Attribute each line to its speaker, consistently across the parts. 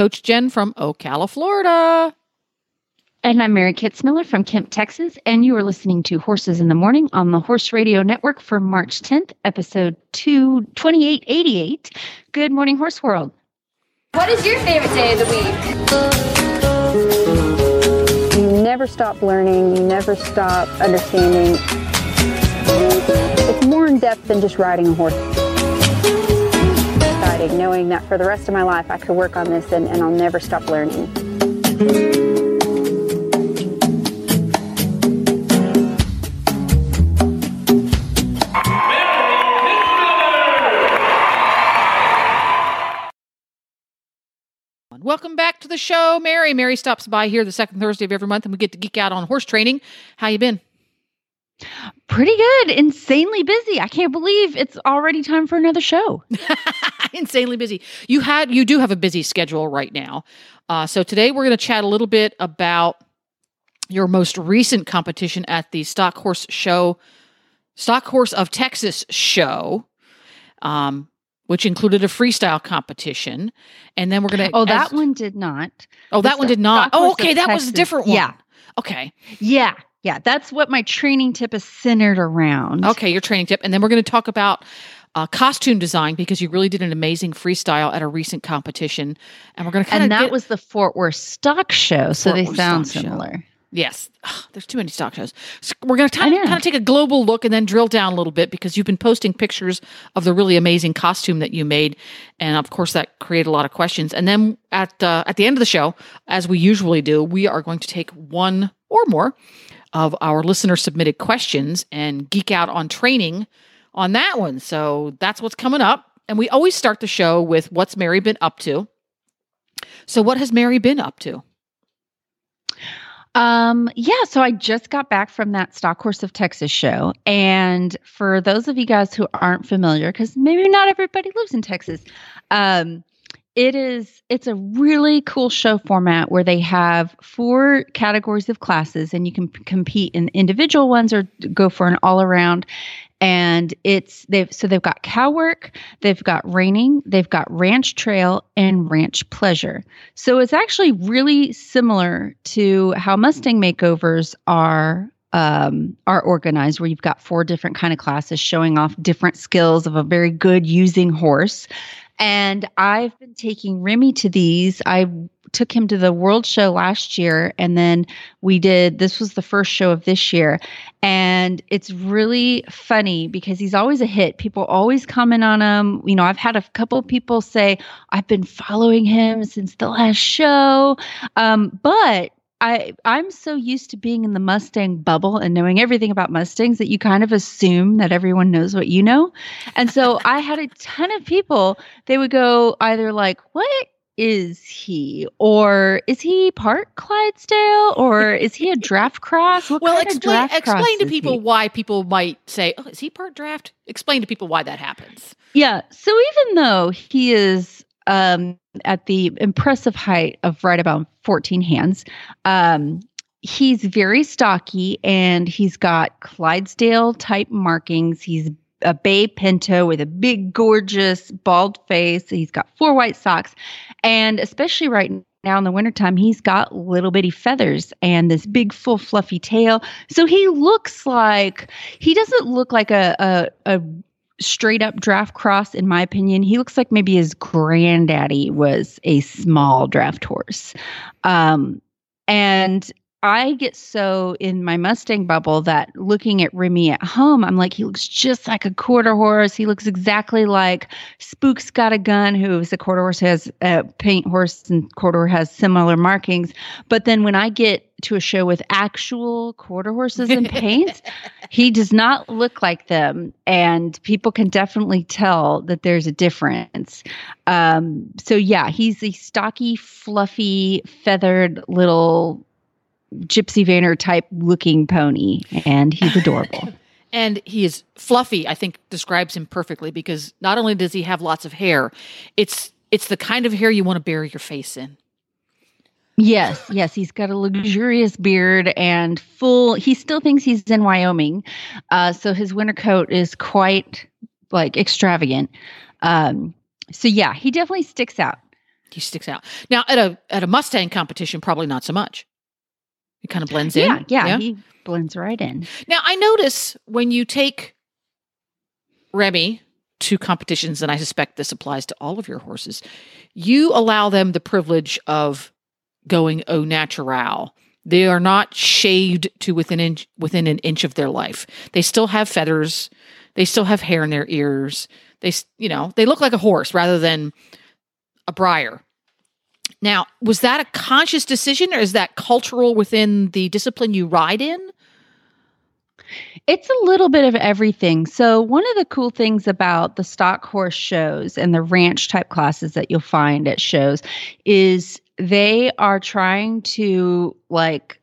Speaker 1: Coach Jenn from Ocala, Florida.
Speaker 2: And I'm Mary Kitzmiller from Kemp, Texas, and you are listening to Horses in the Morning on the Horse Radio Network for March 10th, episode 2, 2888. Good morning, Horse World.
Speaker 3: What is your favorite day of the week?
Speaker 4: You never stop learning, you never stop understanding. It's more in depth than just riding a horse. Knowing that for the rest of my life I could work on this and, and I'll never stop learning.
Speaker 1: Welcome back to the show, Mary. Mary stops by here the second Thursday of every month, and we get to geek out on horse training. How you been?
Speaker 2: Pretty good. Insanely busy. I can't believe it's already time for another show.
Speaker 1: Insanely busy. You had, you do have a busy schedule right now. Uh, so today we're going to chat a little bit about your most recent competition at the Stock Horse Show, Stock Horse of Texas show. Um, which included a freestyle competition. And then we're going to.
Speaker 2: Oh, that one did not.
Speaker 1: Oh, that one did not. Oh, okay. That was a different one.
Speaker 2: Yeah.
Speaker 1: Okay.
Speaker 2: Yeah. Yeah. That's what my training tip is centered around.
Speaker 1: Okay. Your training tip. And then we're going to talk about uh, costume design because you really did an amazing freestyle at a recent competition. And we're going to kind of.
Speaker 2: And that
Speaker 1: get,
Speaker 2: was the Fort Worth Stock Show. So
Speaker 1: Fort
Speaker 2: they
Speaker 1: Worth
Speaker 2: sound
Speaker 1: Stock Show.
Speaker 2: similar.
Speaker 1: Yes, Ugh, there's too many stock shows. So we're going to kind of take a global look and then drill down a little bit because you've been posting pictures of the really amazing costume that you made, and of course that created a lot of questions. And then at uh, at the end of the show, as we usually do, we are going to take one or more of our listener submitted questions and geek out on training on that one. So that's what's coming up. And we always start the show with what's Mary been up to. So what has Mary been up to?
Speaker 2: Um, yeah, so I just got back from that Stock Horse of Texas show. And for those of you guys who aren't familiar, because maybe not everybody lives in Texas, um, it is it's a really cool show format where they have four categories of classes and you can p- compete in individual ones or go for an all around. And it's they've so they've got cow work they've got reining they've got ranch trail and ranch pleasure. So it's actually really similar to how mustang makeovers are um, are organized where you've got four different kind of classes showing off different skills of a very good using horse and i've been taking remy to these. I took him to the world show last year and then we did this was the first show of this year. And it's really funny because he's always a hit. People always comment on him. You know i've had a couple of people say i've been following him since the last show. Um, but I I'm so used to being in the Mustang bubble and knowing everything about Mustangs that you kind of assume that everyone knows what you know. And so I had a ton of people they would go either like, "What is he? Or is he part Clydesdale? Or is he a draft cross? What
Speaker 1: well, explain explain to people
Speaker 2: he?
Speaker 1: why people might say, "Oh, is he part draft?" Explain to people why that happens.
Speaker 2: Yeah. So even though he is um, at the impressive height of right about 14 hands, um, he's very stocky and he's got Clydesdale type markings. He's a bay pinto with a big, gorgeous, bald face. He's got four white socks. And especially right now in the wintertime, he's got little bitty feathers and this big, full, fluffy tail. So he looks like, he doesn't look like a, a, a straight up draft cross, in my opinion. He looks like maybe his granddaddy was a small draft horse. Um, and I get so in my Mustang bubble that looking at Remy at home, I'm like, he looks just like a quarter horse. He looks exactly like Spooks Gotta Gun, who is a quarter horse, has a paint horse, and quarter has similar markings. But then when I get to a show with actual quarter horses in paint, he does not look like them, and people can definitely tell that there's a difference. Um, so yeah, he's a stocky, fluffy, feathered little Gypsy Vanner type looking pony, and he's adorable.
Speaker 1: And he is fluffy, I think describes him perfectly because not only does he have lots of hair, it's it's the kind of hair you want to bury your face in.
Speaker 2: Yes, yes, he's got a luxurious beard and full. He still thinks he's in Wyoming, uh, so his winter coat is quite like extravagant. Um, so yeah, he definitely sticks out.
Speaker 1: He sticks out. Now at a at a Mustang competition, probably not so much. He kind of blends in.
Speaker 2: Yeah,
Speaker 1: in.
Speaker 2: yeah, he blends right in.
Speaker 1: Now I notice when you take Remy to competitions, and I suspect this applies to all of your horses, you allow them the privilege of going au natural. They are not shaved to within inch, within an inch of their life. They still have feathers. They still have hair in their ears. They, you know, they look like a horse rather than a Breyer. Now, was that a conscious decision, or is that cultural within the discipline you ride in?
Speaker 2: It's a little bit of everything. So, one of the cool things about the stock horse shows and the ranch type classes that you'll find at shows is they are trying to like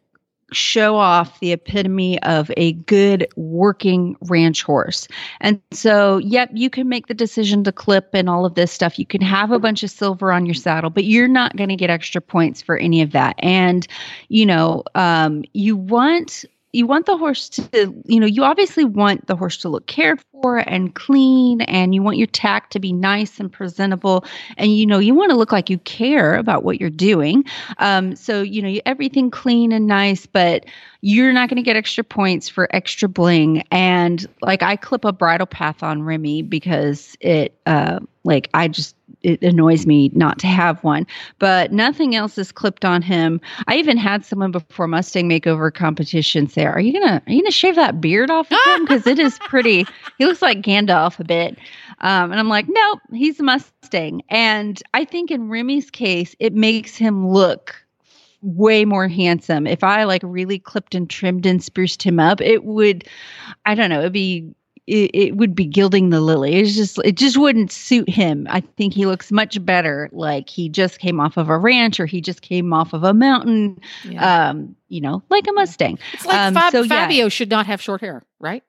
Speaker 2: show off the epitome of a good working ranch horse. And so, yep, you can make the decision to clip and all of this stuff. You can have a bunch of silver on your saddle, but you're not going to get extra points for any of that. And, you know, um, you want you want the horse to you know you obviously want the horse to look cared for and clean and you want your tack to be nice and presentable and you know you want to look like you care about what you're doing. Um, so you know you, everything clean and nice but you're not going to get extra points for extra bling. And like i clip a bridle path on remy because it uh, like i just it annoys me not to have one. But nothing else is clipped on him. I even had someone before mustang makeover competition say are you gonna are you gonna shave that beard off of him? Because it is pretty he looks like gandalf a bit. Um, and i'm like nope he's a mustang. And i think in remy's case it makes him look way more handsome. If i like really clipped and trimmed and spruced him up it would i don't know it'd be it, it would be gilding the lily. It's just it just wouldn't suit him. I think he looks much better like he just came off of a ranch or he just came off of a mountain.
Speaker 1: Yeah.
Speaker 2: Um, you know, like a Mustang.
Speaker 1: it's like
Speaker 2: um,
Speaker 1: Fab-
Speaker 2: so, yeah.
Speaker 1: Fabio should not have short hair, right?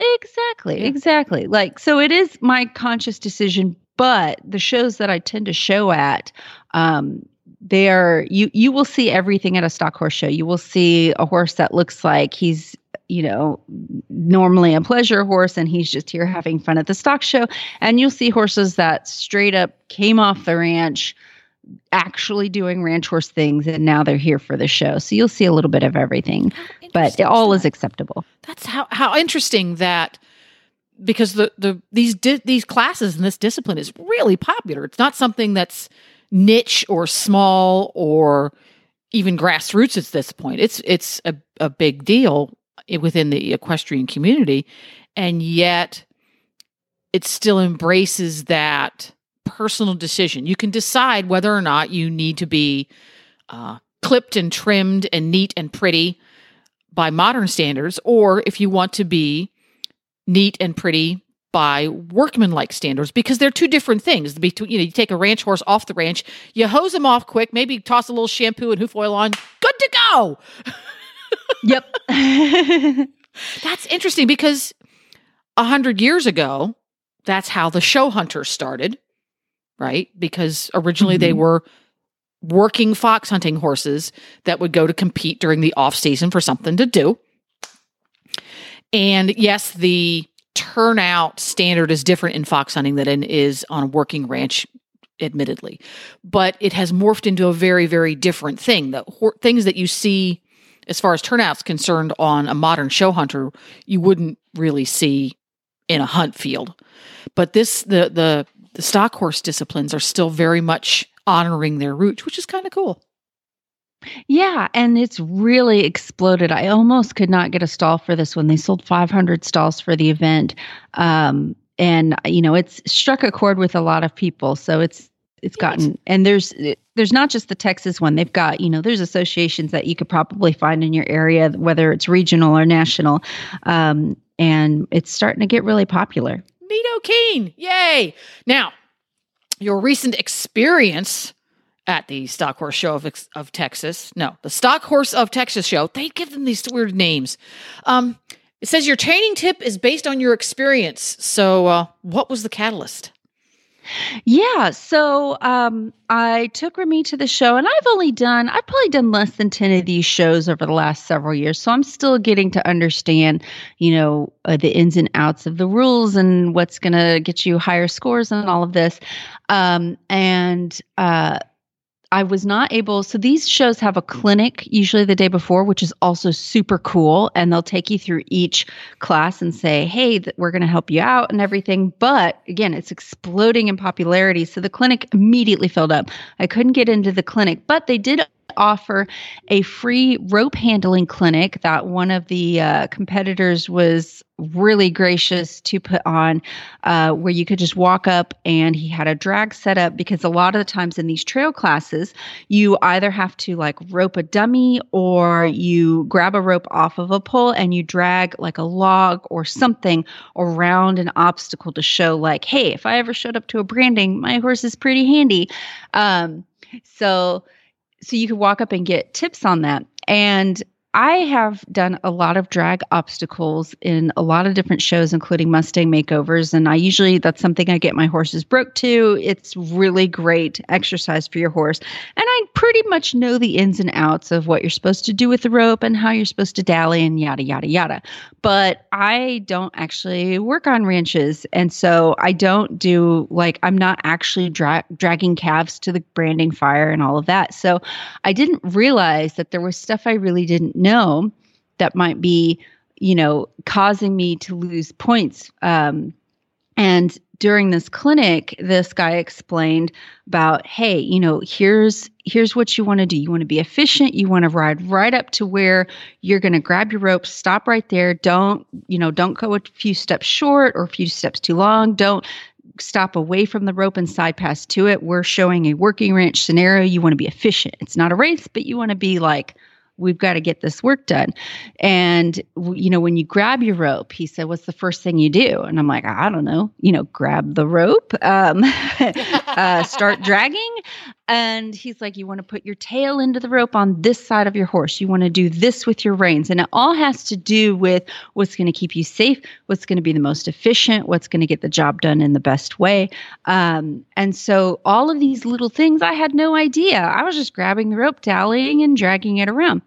Speaker 2: Exactly,
Speaker 1: Yeah.
Speaker 2: exactly. Like so it is my conscious decision, but the shows that I tend to show at um they are you you will see everything at a stock horse show. You will see a horse that looks like he's you know normally a pleasure horse and he's just here having fun at the stock show and you'll see horses that straight up came off the ranch actually doing ranch horse things and now they're here for the show. So you'll see a little bit of everything, but
Speaker 1: Interesting
Speaker 2: all is acceptable.
Speaker 1: That's how how interesting that because the the these di- these classes and this discipline is really popular. It's not something that's niche or small or even grassroots at this point. It's it's a, a big deal within the equestrian community, and yet it still embraces that personal decision. You can decide whether or not you need to be uh, clipped and trimmed and neat and pretty by modern standards, or if you want to be neat and pretty by workmanlike standards, because they're two different things. Between you know, you take a ranch horse off the ranch, you hose him off quick, maybe toss a little shampoo and hoof oil on, good to go.
Speaker 2: Yep.
Speaker 1: That's interesting because a hundred years ago, that's how the show hunters started, right? Because originally they
Speaker 2: Mhm.
Speaker 1: were working fox hunting horses that would go to compete during the off season for something to do. And yes, the turnout standard is different in fox hunting than it is on a working ranch, admittedly. But it has morphed into a very, very different thing. The hor- things that you see as far as turnout's concerned on a modern show hunter, you wouldn't really see in a hunt field. But this the the the stock horse disciplines are still very much honoring their roots, which is kind of cool.
Speaker 2: Yeah, and it's really exploded. I almost could not get a stall for this one. They sold 500 stalls for the event. Um, and you know, it's struck a chord with a lot of people. So it's it's gotten and there's there's not just the Texas one. They've got you know there's associations that you could probably find in your area, whether it's regional or national, um, and it's starting to get really popular.
Speaker 1: Neato Keen. Yay. Now, your recent experience at the Stock Horse Show of, of Texas. No, the Stock Horse of Texas show. They give them these weird names. Um, it says your training tip is based on your experience. So, uh, what was the catalyst?
Speaker 2: Yeah, so um, I took Remy to the show, and I've only done, I've probably done less than 10 of these shows over the last several years. So I'm still getting to understand, you know, uh, the ins and outs of the rules and what's going to get you higher scores and all of this. Um, and, uh, I was not able. So these shows have a clinic usually the day before, which is also super cool. And they'll take you through each class and say, hey, th- we're going to help you out and everything. But again, it's exploding in popularity. So the clinic immediately filled up. I couldn't get into the clinic, but they did offer a free rope handling clinic that one of the uh, competitors was really gracious to put on uh, where you could just walk up and he had a drag set up because a lot of the times in these trail classes you either have to like rope a dummy or you grab a rope off of a pole and you drag like a log or something around an obstacle to show like hey if i ever showed up to a branding my horse is pretty handy. Um, so so you could walk up and get tips on that. And I have done a lot of drag obstacles in a lot of different shows, including Mustang makeovers. And I usually, that's something I get my horses broke to. It's really great exercise for your horse. And I pretty much know the ins and outs of what you're supposed to do with the rope and how you're supposed to dally and yada, yada, yada. But I don't actually work on ranches. And so I don't do like, I'm not actually dra- dragging calves to the branding fire and all of that. So I didn't realize that there was stuff I really didn't know that might be, you know, causing me to lose points. Um, and during this clinic, this guy explained about, hey, you know, here's here's what you want to do. You want to be efficient. You want to ride right up to where you're going to grab your rope, stop right there. Don't, you know, don't go a few steps short or a few steps too long. Don't stop away from the rope and side pass to it. We're showing a working ranch scenario. You want to be efficient. It's not a race, but you want to be like we've got to get this work done. And, you know, when you grab your rope, he said, what's the first thing you do? And I'm like, I don't know, you know, grab the rope, um, uh, start dragging. And he's like, you want to put your tail into the rope on this side of your horse. You want to do this with your reins. And it all has to do with what's going to keep you safe, what's going to be the most efficient, what's going to get the job done in the best way. Um, and so all of these little things, I had no idea. I was just grabbing the rope, dallying, and dragging it around.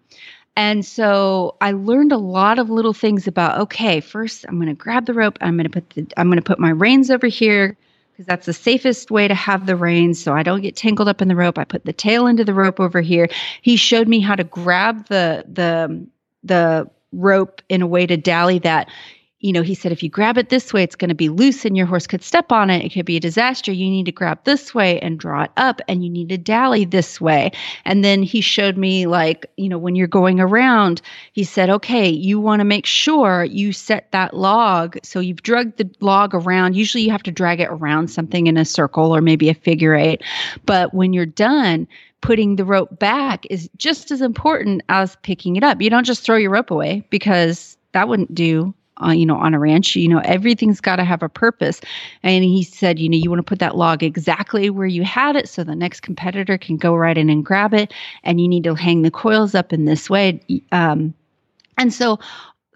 Speaker 2: And so I learned a lot of little things about okay, first I'm going to grab the rope, I'm going to put the I'm going to put my reins over here because that's the safest way to have the reins so I don't get tangled up in the rope. I put the tail into the rope over here. He showed me how to grab the the the rope in a way to dally that you know, he said, if you grab it this way, it's going to be loose and your horse could step on it. It could be a disaster. You need to grab this way and draw it up and you need to dally this way. And then he showed me, like, you know, when you're going around, he said, okay, you want to make sure you set that log. So you've dragged the log around. Usually you have to drag it around something in a circle or maybe a figure eight. But when you're done, putting the rope back is just as important as picking it up. You don't just throw your rope away because that wouldn't do uh, you know, on a ranch. You know, everything's got to have a purpose. And he said, you know, you want to put that log exactly where you had it so the next competitor can go right in and grab it. And you need to hang the coils up in this way. Um, and so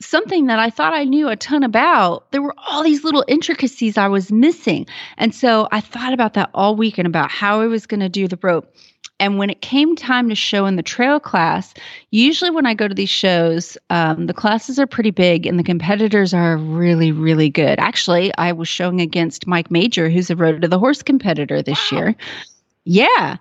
Speaker 2: something that I thought I knew a ton about, there were all these little intricacies I was missing. And so I thought about that all week and about how I was going to do the rope. And when it came time to show in the trail class, usually when I go to these shows, um, the classes are pretty big and the competitors are really, really good. Actually, I was showing against Mike Major, who's a Road to the Horse competitor this wow. year. Yeah.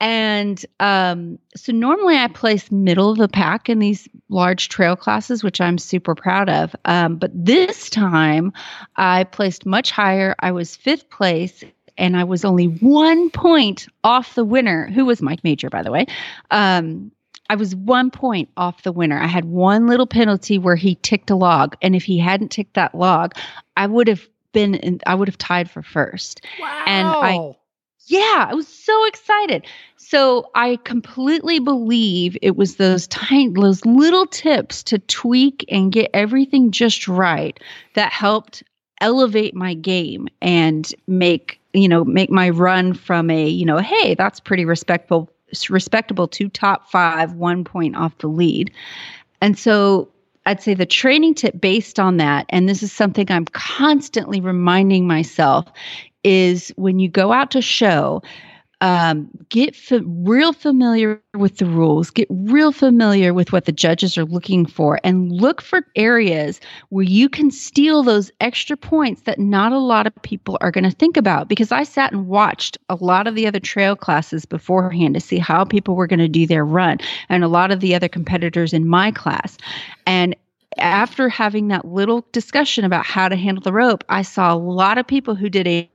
Speaker 2: And um, so normally I place middle of the pack in these large trail classes, which I'm super proud of. Um, but this time I placed much higher. I was fifth place and I was only one point off the winner, who was Mike Major, by the way. Um, I was one point off the winner. I had one little penalty where he ticked a log, and if he hadn't ticked that log, I would have been in, I would have tied for first.
Speaker 1: Wow.
Speaker 2: And I Yeah, I was so excited. So I completely believe it was those tiny, those little tips to tweak and get everything just right that helped elevate my game and make you know make my run from a you know hey that's pretty respectable respectable to top five one point off the lead. And so I'd say the training tip based on that, and this is something I'm constantly reminding myself, is when you go out to show, um, get real familiar with the rules, get real familiar with what the judges are looking for, and look for areas where you can steal those extra points that not a lot of people are going to think about. Because I sat and watched a lot of the other trail classes beforehand to see how people were going to do their run, and a lot of the other competitors in my class. And after having that little discussion about how to handle the rope, I saw a lot of people who did a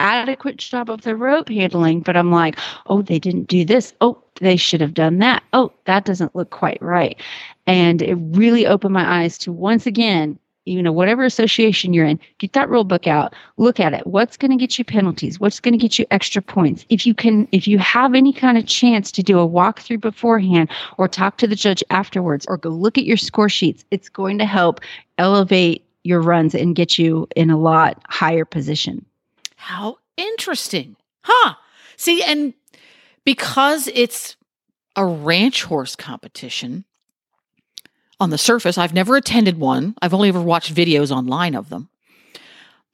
Speaker 2: adequate job of the rope handling, but I'm like, oh, they didn't do this. Oh, they should have done that. Oh, that doesn't look quite right. And it really opened my eyes to once again, you know, whatever association you're in, get that rule book out, look at it. What's going to get you penalties? What's going to get you extra points? If you can, if you have any kind of chance to do a walkthrough beforehand or talk to the judge afterwards or go look at your score sheets, it's going to help elevate your runs and get you in a lot higher position.
Speaker 1: How interesting. Huh. See, and because it's a ranch horse competition on the surface, I've never attended one. I've only ever watched videos online of them.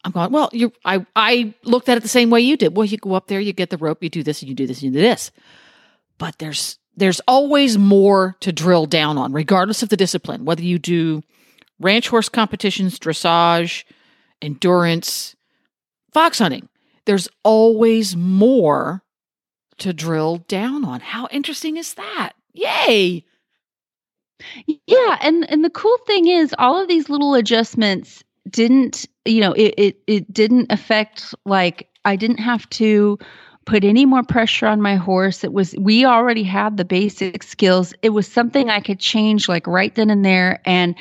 Speaker 1: I'm going, well, you I I looked at it the same way you did. Well, you go up there, you get the rope, you do this, and you do this, and you do this. But there's there's always more to drill down on, regardless of the discipline, whether you do ranch horse competitions, dressage, endurance, fox hunting. There's always more to drill down on. How interesting is that? Yay!
Speaker 2: Yeah, and and the cool thing is all of these little adjustments didn't, you know, it it, it didn't affect like I didn't have to put any more pressure on my horse. It was, we already had the basic skills. It was something I could change like right then and there. And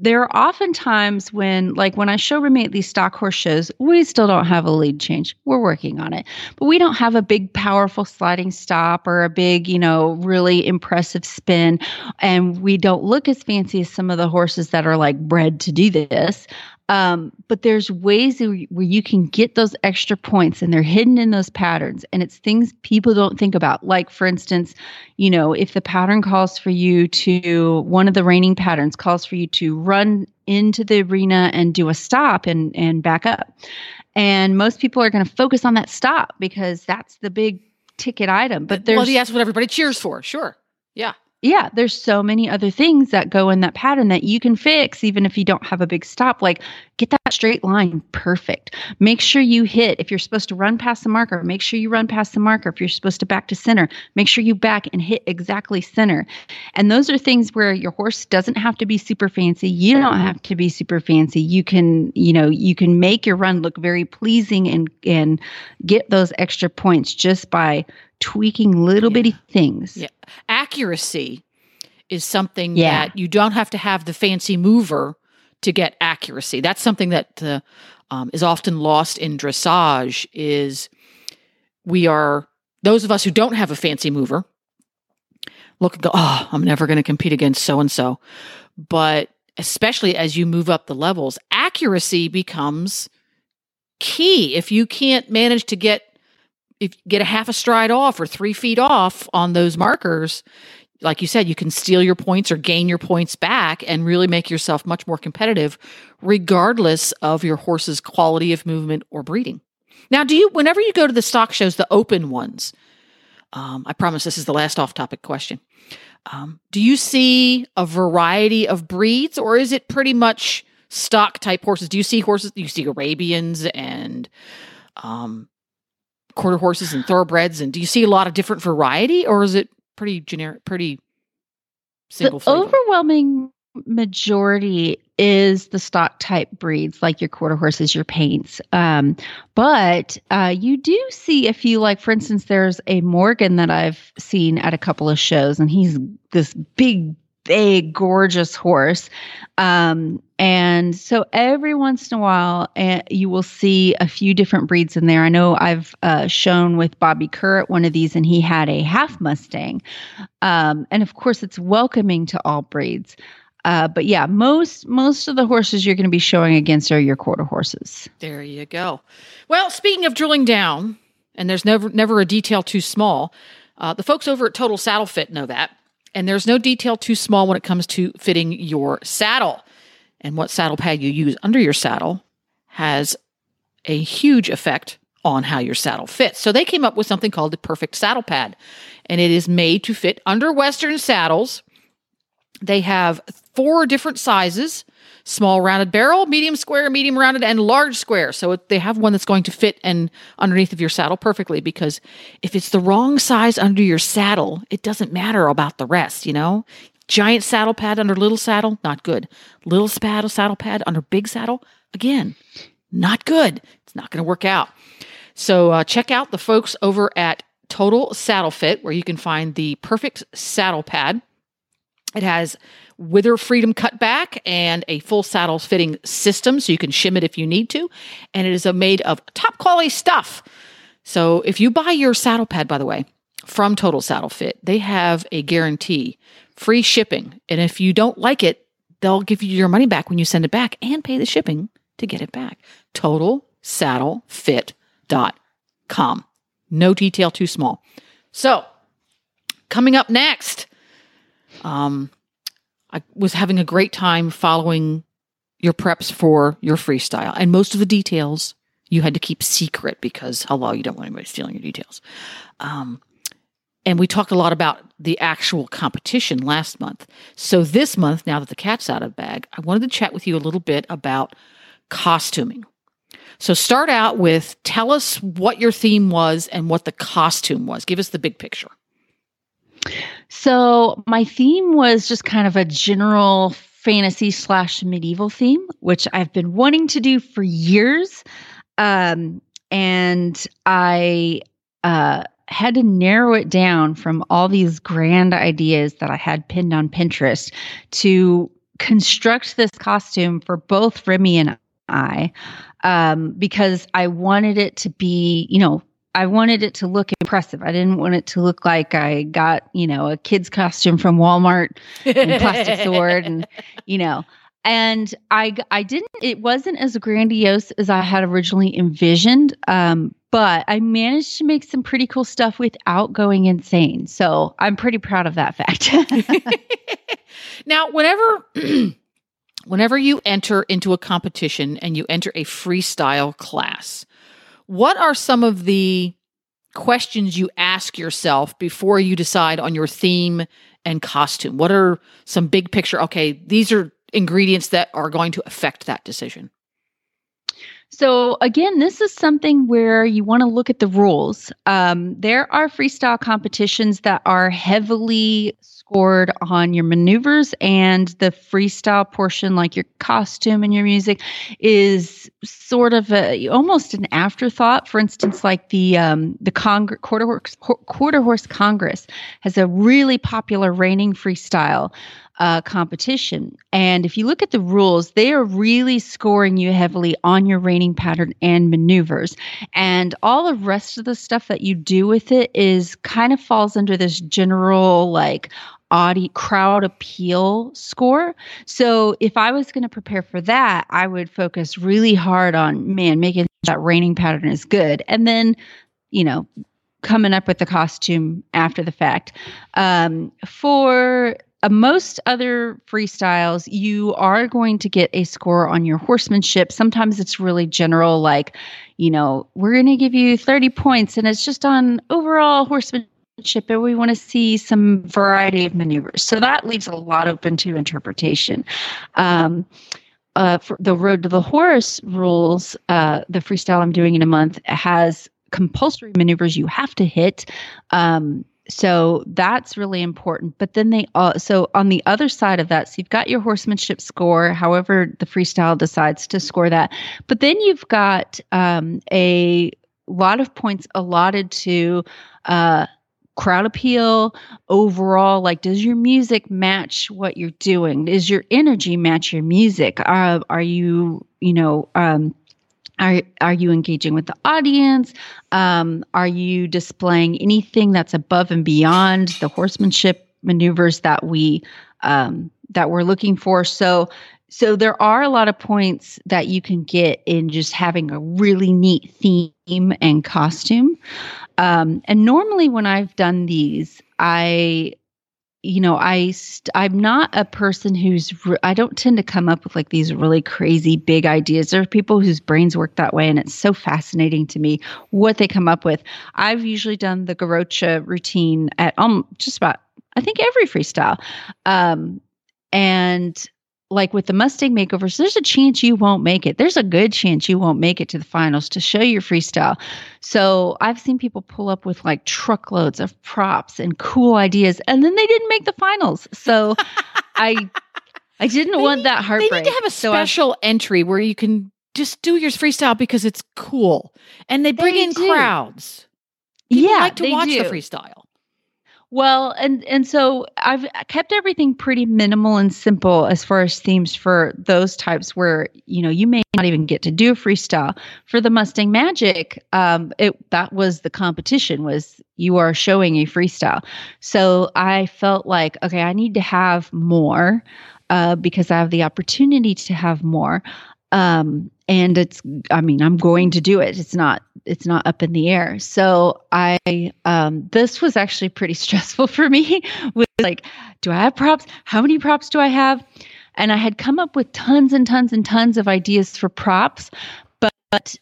Speaker 2: there are often times when, like when I show Remy at these stock horse shows, we still don't have a lead change. We're working on it, but we don't have a big, powerful sliding stop or a big, you know, really impressive spin. And we don't look as fancy as some of the horses that are like bred to do this. Um, but there's ways where you can get those extra points and they're hidden in those patterns. And it's things people don't think about. Like, for instance, you know, if the pattern calls for you to, one of the reining patterns calls for you to run into the arena and do a stop and, and back up. And most people are going to focus on that stop because that's the big ticket item. But there's.
Speaker 1: Well, that's what everybody cheers for. Sure. Yeah
Speaker 2: yeah, there's so many other things that go in that pattern that you can fix even if you don't have a big stop. Like get that straight line perfect. Make sure you hit if you're supposed to run past the marker, make sure you run past the marker. If you're supposed to back to center, make sure you back and hit exactly center. And those are things where your horse doesn't have to be super fancy. You don't have to be super fancy. You can, you know, you can make your run look very pleasing and and get those extra points just by tweaking little yeah. bitty things.
Speaker 1: Yeah. Accuracy is something yeah. that you don't have to have the fancy mover to get accuracy. That's something that uh, um, is often lost in dressage is we are those of us who don't have a fancy mover look and go, oh, I'm never going to compete against so and so. But especially as you move up the levels, accuracy becomes key. If you can't manage to get if you get a half a stride off or three feet off on those markers, like you said, you can steal your points or gain your points back and really make yourself much more competitive, regardless of your horse's quality of movement or breeding. Now, do you, whenever you go to the stock shows, the open ones, um, I promise this is the last off topic question. Um, do you see a variety of breeds or is it pretty much stock type horses? Do you see horses? Do you see Arabians and um, quarter horses and thoroughbreds? And do you see a lot of different variety, or is it pretty generic, pretty single?
Speaker 2: The overwhelming majority is the stock type breeds like your quarter horses your paints um, but uh, you do see a few like for instance there's a morgan that i've seen at a couple of shows and he's this big big, gorgeous horse. Um, and so every once in a while, uh, you will see a few different breeds in there. I know I've uh, shown with Bobby Kerr one of these, and he had a half Mustang. Um, and of course, it's welcoming to all breeds. Uh, but yeah, most most of the horses you're going to be showing against are your quarter horses.
Speaker 1: There you go. Well, speaking of drilling down, and there's never never a detail too small. Uh, the folks over at Total Saddle Fit know that, and there's no detail too small when it comes to fitting your saddle. And what saddle pad you use under your saddle has a huge effect on how your saddle fits. So they came up with something called the perfect saddle pad, and it is made to fit under Western saddles. They have four different sizes small rounded barrel, medium square, medium rounded, and large square. So they have one that's going to fit and underneath of your saddle perfectly because if it's the wrong size under your saddle, it doesn't matter about the rest, you know? Giant saddle pad under little saddle, not good. Little saddle saddle pad under big saddle, again, not good. It's not going to work out. So uh, check out the folks over at Total Saddle Fit, where you can find the perfect saddle pad. It has wither freedom cutback and a full saddle fitting system so you can shim it if you need to. And it is made of top quality stuff. So if you buy your saddle pad, by the way, from Total Saddle Fit, they have a guarantee, free shipping. And if you don't like it, they'll give you your money back when you send it back and pay the shipping to get it back. TotalSaddleFit.com. No detail too small. So, coming up next, um, I was having a great time following your preps for your freestyle. And most of the details you had to keep secret because, hello, you don't want anybody stealing your details. Um, and we talked a lot about the actual competition last month. So this month, now that the cat's out of the bag, I wanted to chat with you a little bit about costuming. So start out with tell us what your theme was and what the costume was. Give us the big picture.
Speaker 2: So my theme was just kind of a general fantasy slash medieval theme, which I've been wanting to do for years. Um, and I uh, had to narrow it down from all these grand ideas that I had pinned on Pinterest to construct this costume for both Remy and I um, because I wanted it to be, you know, I wanted it to look impressive. I didn't want it to look like I got, you know, a kid's costume from Walmart and plastic sword and, you know, and I I didn't it wasn't as grandiose as I had originally envisioned. Um, but I managed to make some pretty cool stuff without going insane. So I'm pretty proud of that fact.
Speaker 1: now, whenever whenever you enter into a competition and you enter a freestyle class, what are some of the questions you ask yourself before you decide on your theme and costume? What are some big picture? Okay, these are ingredients that are going to affect that decision.
Speaker 2: So, again, this is something where you want to look at the rules. Um, there are freestyle competitions that are heavily scored on your maneuvers, and the freestyle portion, like your costume and your music, is sort of a, almost an afterthought. For instance, like the um, the quarter horse quarter horse Congress has a really popular reining freestyle uh, competition. And if you look at the rules, they are really scoring you heavily on your reining pattern and maneuvers. And all the rest of the stuff that you do with it is kind of falls under this general like audi crowd appeal score. So if I was going to prepare for that, I would focus really hard on man making that reining pattern is good. And then, you know, coming up with the costume after the fact. Um, for uh, most other freestyles, you are going to get a score on your horsemanship. Sometimes it's really general, like, you know, we're going to give you 30 points, and it's just on overall horsemanship, and we want to see some variety of maneuvers. So that leaves a lot open to interpretation. Um, uh, for the road to the horse rules, uh, the freestyle I'm doing in a month has compulsory maneuvers you have to hit. Um, so that's really important. But then they all, so on the other side of that, so you've got your horsemanship score, however the freestyle decides to score that. But then you've got um, a lot of points allotted to uh, crowd appeal overall like does your music match what you're doing does your energy match your music uh, are you you know um, are, are you engaging with the audience? Um, are you displaying anything that's above and beyond the horsemanship maneuvers that we um, that we're looking for? So, so there are a lot of points that you can get in just having a really neat theme and costume. Um, and normally, when I've done these, I you know i st- i'm not a person who's re- i don't tend to come up with like these really crazy big ideas. There are people whose brains work that way and it's so fascinating to me what they come up with. I've usually done the garrocha routine at um just about i think every freestyle. Um and like with the Mustang makeovers, there's a chance you won't make it. There's a good chance you won't make it to the finals to show your freestyle. So I've seen people pull up with like truckloads of props and cool ideas, and then they didn't make the finals. So I I didn't
Speaker 1: They
Speaker 2: want
Speaker 1: need-
Speaker 2: that heartbreak.
Speaker 1: They need to have a
Speaker 2: So
Speaker 1: special entry where you can just do your freestyle because it's cool, and they bring
Speaker 2: They
Speaker 1: in
Speaker 2: do.
Speaker 1: crowds. People
Speaker 2: yeah,
Speaker 1: like to watch
Speaker 2: do.
Speaker 1: the freestyle.
Speaker 2: Well, and and so I've kept everything pretty minimal and simple as far as themes for those types where you know you may not even get to do a freestyle. For the Mustang Magic, um, it that was the competition was you are showing a freestyle. So I felt like okay, I need to have more uh, because I have the opportunity to have more. Um, and it's I mean I'm going to do it. It's not it's not up in the air. So I um this was actually pretty stressful for me with like do I have props? How many props do I have? And I had come up with tons and tons and tons of ideas for props, but, but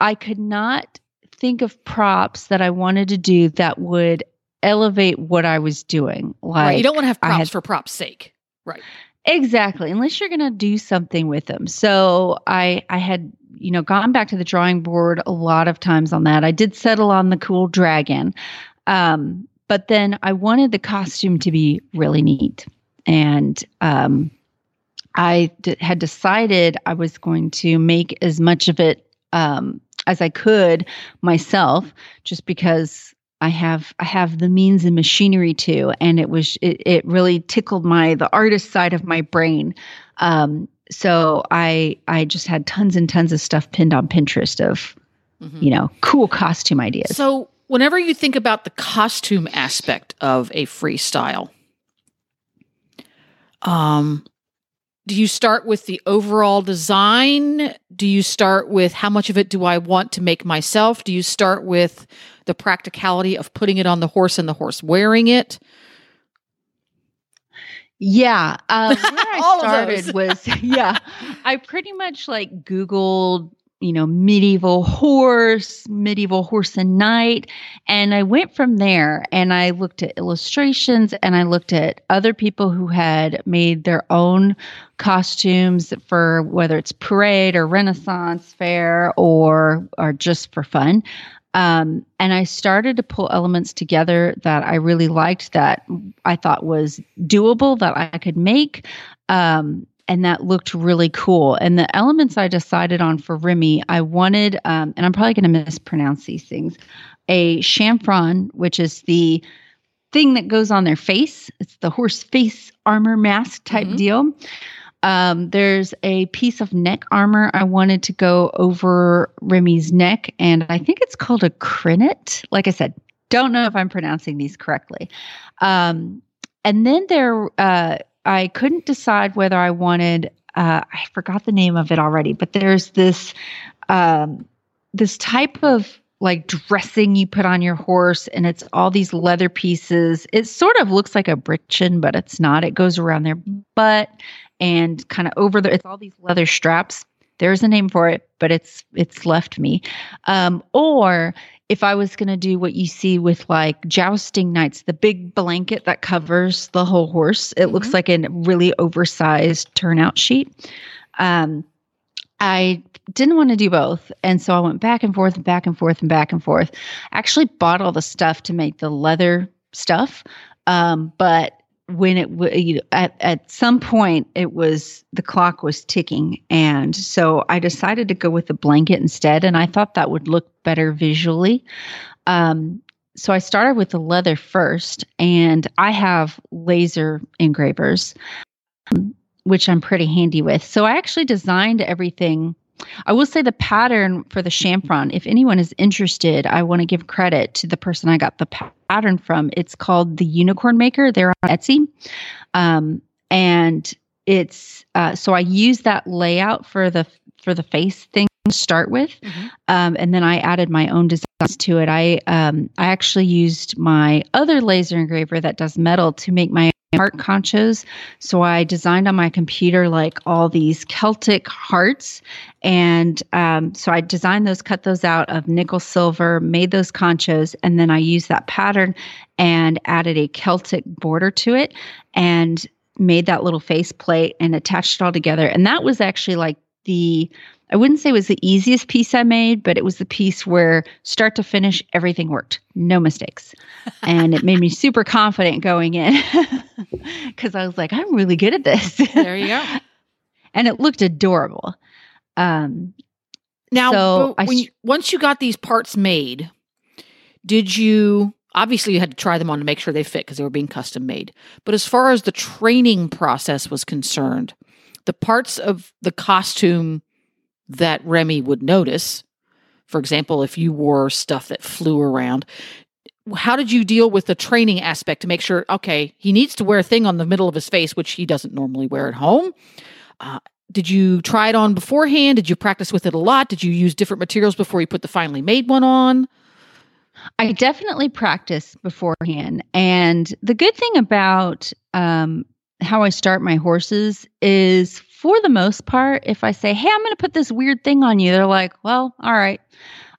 Speaker 2: I could not think of props that I wanted to do that would elevate what I was doing. Like
Speaker 1: right. You don't want to have props
Speaker 2: had-
Speaker 1: for props' sake.
Speaker 2: Exactly, unless you're going to do something with them. So I I had you know gone back to the drawing board a lot of times on that. I did settle on the cool dragon, um, but then I wanted the costume to be really neat, and um, I d- had decided I was going to make as much of it um, as I could myself, just because I have I have the means and machinery to, and it was it, it really tickled my the artist side of my brain. Um, so I I just had tons and tons of stuff pinned on Pinterest of
Speaker 1: Mhm.
Speaker 2: you know cool costume ideas.
Speaker 1: So, whenever you think about the costume aspect of a freestyle, um, do you start with the overall design? Do you start with how much of it do I want to make myself? Do you start with the practicality of putting it on the horse and the horse wearing it?
Speaker 2: Yeah, um, where I started was yeah. I pretty much like Googled, you know, medieval horse, medieval horse and knight, and I went from there. And I looked at illustrations, and I looked at other people who had made their own costumes for whether it's parade or Renaissance fair or or just for fun. Um, and I started to pull elements together that I really liked that I thought was doable that I could make. Um, and that looked really cool. And the elements I decided on for Remy, I wanted, um, and I'm probably going to mispronounce these things, a chamfron, which is the thing that goes on their face. It's the horse face armor mask type
Speaker 1: Mhm.
Speaker 2: deal. Um, there's a piece of neck armor I wanted to go over Remy's neck, and I think it's called a crinet. Like I said, don't know if I'm pronouncing these correctly. Um, and then there, uh, I couldn't decide whether I wanted. Uh, I forgot the name of it already, but there's this um, this type of like dressing you put on your horse, and it's all these leather pieces. It sort of looks like a britchin, but it's not. It goes around their butt and kind of over the. It's all these leather straps. There's a name for it, but it's it's left me. Um, or if I was going to do what you see with like jousting knights, the big blanket that covers the whole horse, it looks like a really oversized turnout sheet. Um, I didn't want to do both. And so I went back and forth and back and forth and back and forth. Actually bought all the stuff to make the leather stuff. Um, but when it you know, at at some point it was the clock was ticking and so I decided to go with the blanket instead and I thought that would look better visually. Um, so I started with the leather first, and I have laser engravers, um, which I'm pretty handy with. So I actually designed everything. I will say the pattern for the chamfron, if anyone is interested, I want to give credit to the person I got the pattern from. It's called the Unicorn Maker. They're on Etsy. Um, and it's uh, so I use that layout for the for the face thing to start with, mm-hmm. um, and then I added my own designs to it. I um, I actually used my other laser engraver that does metal to make my heart conchos. So I designed on my computer like all these Celtic hearts, and um, so I designed those, cut those out of nickel silver, made those conchos, and then I used that pattern and added a Celtic border to it, and made that little face plate and attached it all together. And that was actually like the I wouldn't say it was the easiest piece I made, but it was the piece where start to finish everything worked. No mistakes. and it made me super confident going in cuz I was like I'm really good at this.
Speaker 1: There you go.
Speaker 2: and it looked adorable. Um
Speaker 1: now so when you, once you got these parts made, did you obviously you had to try them on to make sure they fit because they were being custom made. But as far as the training process was concerned, the parts of the costume that Remy would notice, for example, if you wore stuff that flew around, how did you deal with the training aspect to make sure, okay, he needs to wear a thing on the middle of his face, which he doesn't normally wear at home? Uh, did you try it on beforehand? Did you practice with it a lot? Did you use different materials before you put the finally made one on?
Speaker 2: I definitely practice beforehand. And the good thing about um, how I start my horses is for the most part, if I say, Hey, I'm going to put this weird thing on you, they're like, Well, all right.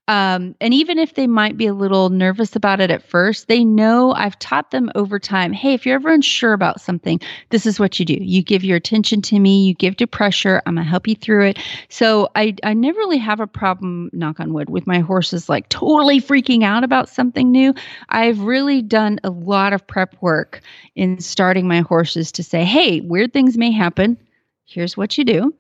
Speaker 2: Um, and even if they might be a little nervous about it at first, they know I've taught them over time. Hey, if you're ever unsure about something, this is what you do. You give your attention to me, you give to pressure. I'm gonna help you through it. So I I never really have a problem, knock on wood, with my horses like totally freaking out about something new. I've really done a lot of prep work in starting my horses to say, hey, weird things may happen here's what you do.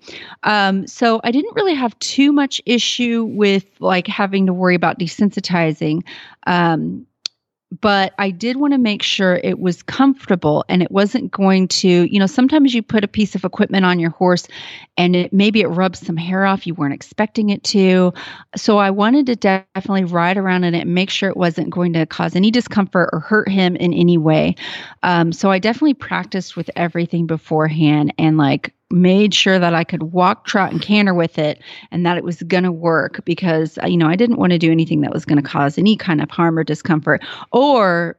Speaker 2: Um, so I didn't really have too much issue with like having to worry about desensitizing. Um, but I did want to make sure it was comfortable and it wasn't going to, you know, sometimes you put a piece of equipment on your horse and it maybe it rubs some hair off you weren't expecting it to. So I wanted to definitely ride around in it and make sure it wasn't going to cause any discomfort or hurt him in any way. Um, so I definitely practiced with everything beforehand and like made sure that I could walk, trot, and canter with it and that it was going to work because, uh, you know, I didn't want to do anything that was going to cause any kind of harm or discomfort or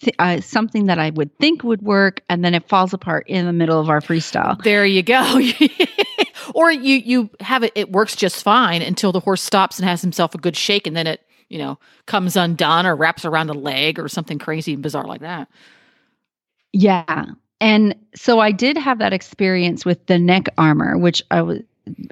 Speaker 2: th- uh, something that I would think would work and then it falls apart in the middle of our freestyle.
Speaker 1: There you go. or you you have it it works just fine until the horse stops and has himself a good shake and then it, you know, comes undone or wraps around a leg or something crazy and bizarre like that.
Speaker 2: Yeah. And so I did have that experience with the neck armor, which I was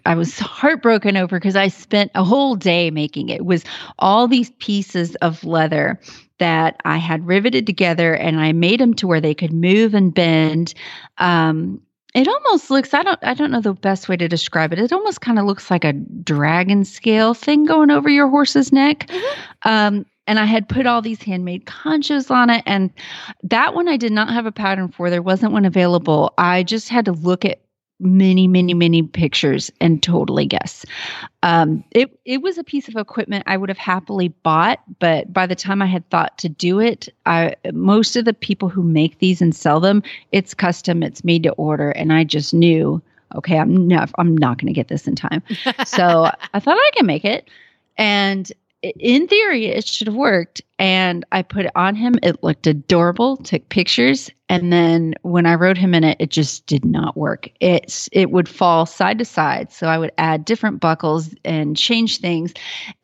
Speaker 2: I was heartbroken over because I spent a whole day making it. it. was all these pieces of leather that I had riveted together and I made them to where they could move and bend. Um, it almost looks I don't I don't know the best way to describe it. It almost kind of looks like a dragon scale thing going over your horse's neck. Mm-hmm. Um, and I had put all these handmade conchos on it. And that one I did not have a pattern for. There wasn't one available. I just had to look at many, many, many pictures and totally guess. Um, it it was a piece of equipment I would have happily bought, but by the time I had thought to do it, I most of the people who make these and sell them, it's custom, it's made to order, and I just knew, okay, I'm not I'm not going to get this in time. so I thought I can make it. And in theory, it should have worked. And I put it on him. It looked adorable, took pictures. And then when I rode him in it, it just did not work. It's, it would fall side to side. So I would add different buckles and change things.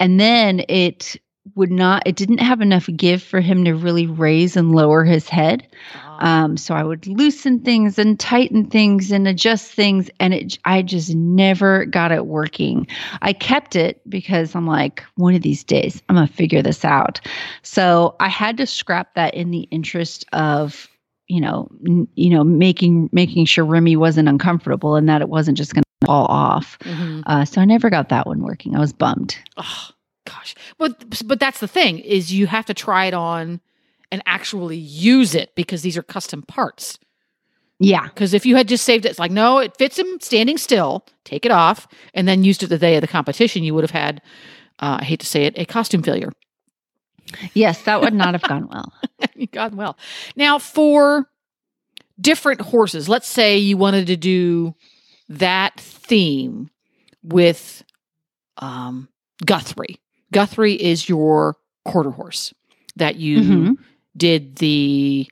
Speaker 2: And then it would not, it didn't have enough give for him to really raise and lower his head. Um, so I would loosen things and tighten things and adjust things, and it I just never got it working. I kept it because I'm like, one of these days I'm gonna figure this out. So I had to scrap that in the interest of you know, n- you know, making making sure Remy wasn't uncomfortable and that it wasn't just going to fall off. Mm-hmm. Uh, so I never got that one working. I was bummed.
Speaker 1: Oh, Gosh, but but that's the thing is you have to try it on and actually use it because these are custom parts.
Speaker 2: Yeah.
Speaker 1: Because if you had just saved it, it's like no, it fits him standing still. Take it off and then used it the day of the competition. You would have had, uh, I hate to say it, a costume failure.
Speaker 2: Yes, that would not have gone well.
Speaker 1: gone well. Now for different horses, let's say you wanted to do that theme with um, Guthrie. Guthrie is your quarter horse that you
Speaker 2: Mhm.
Speaker 1: did the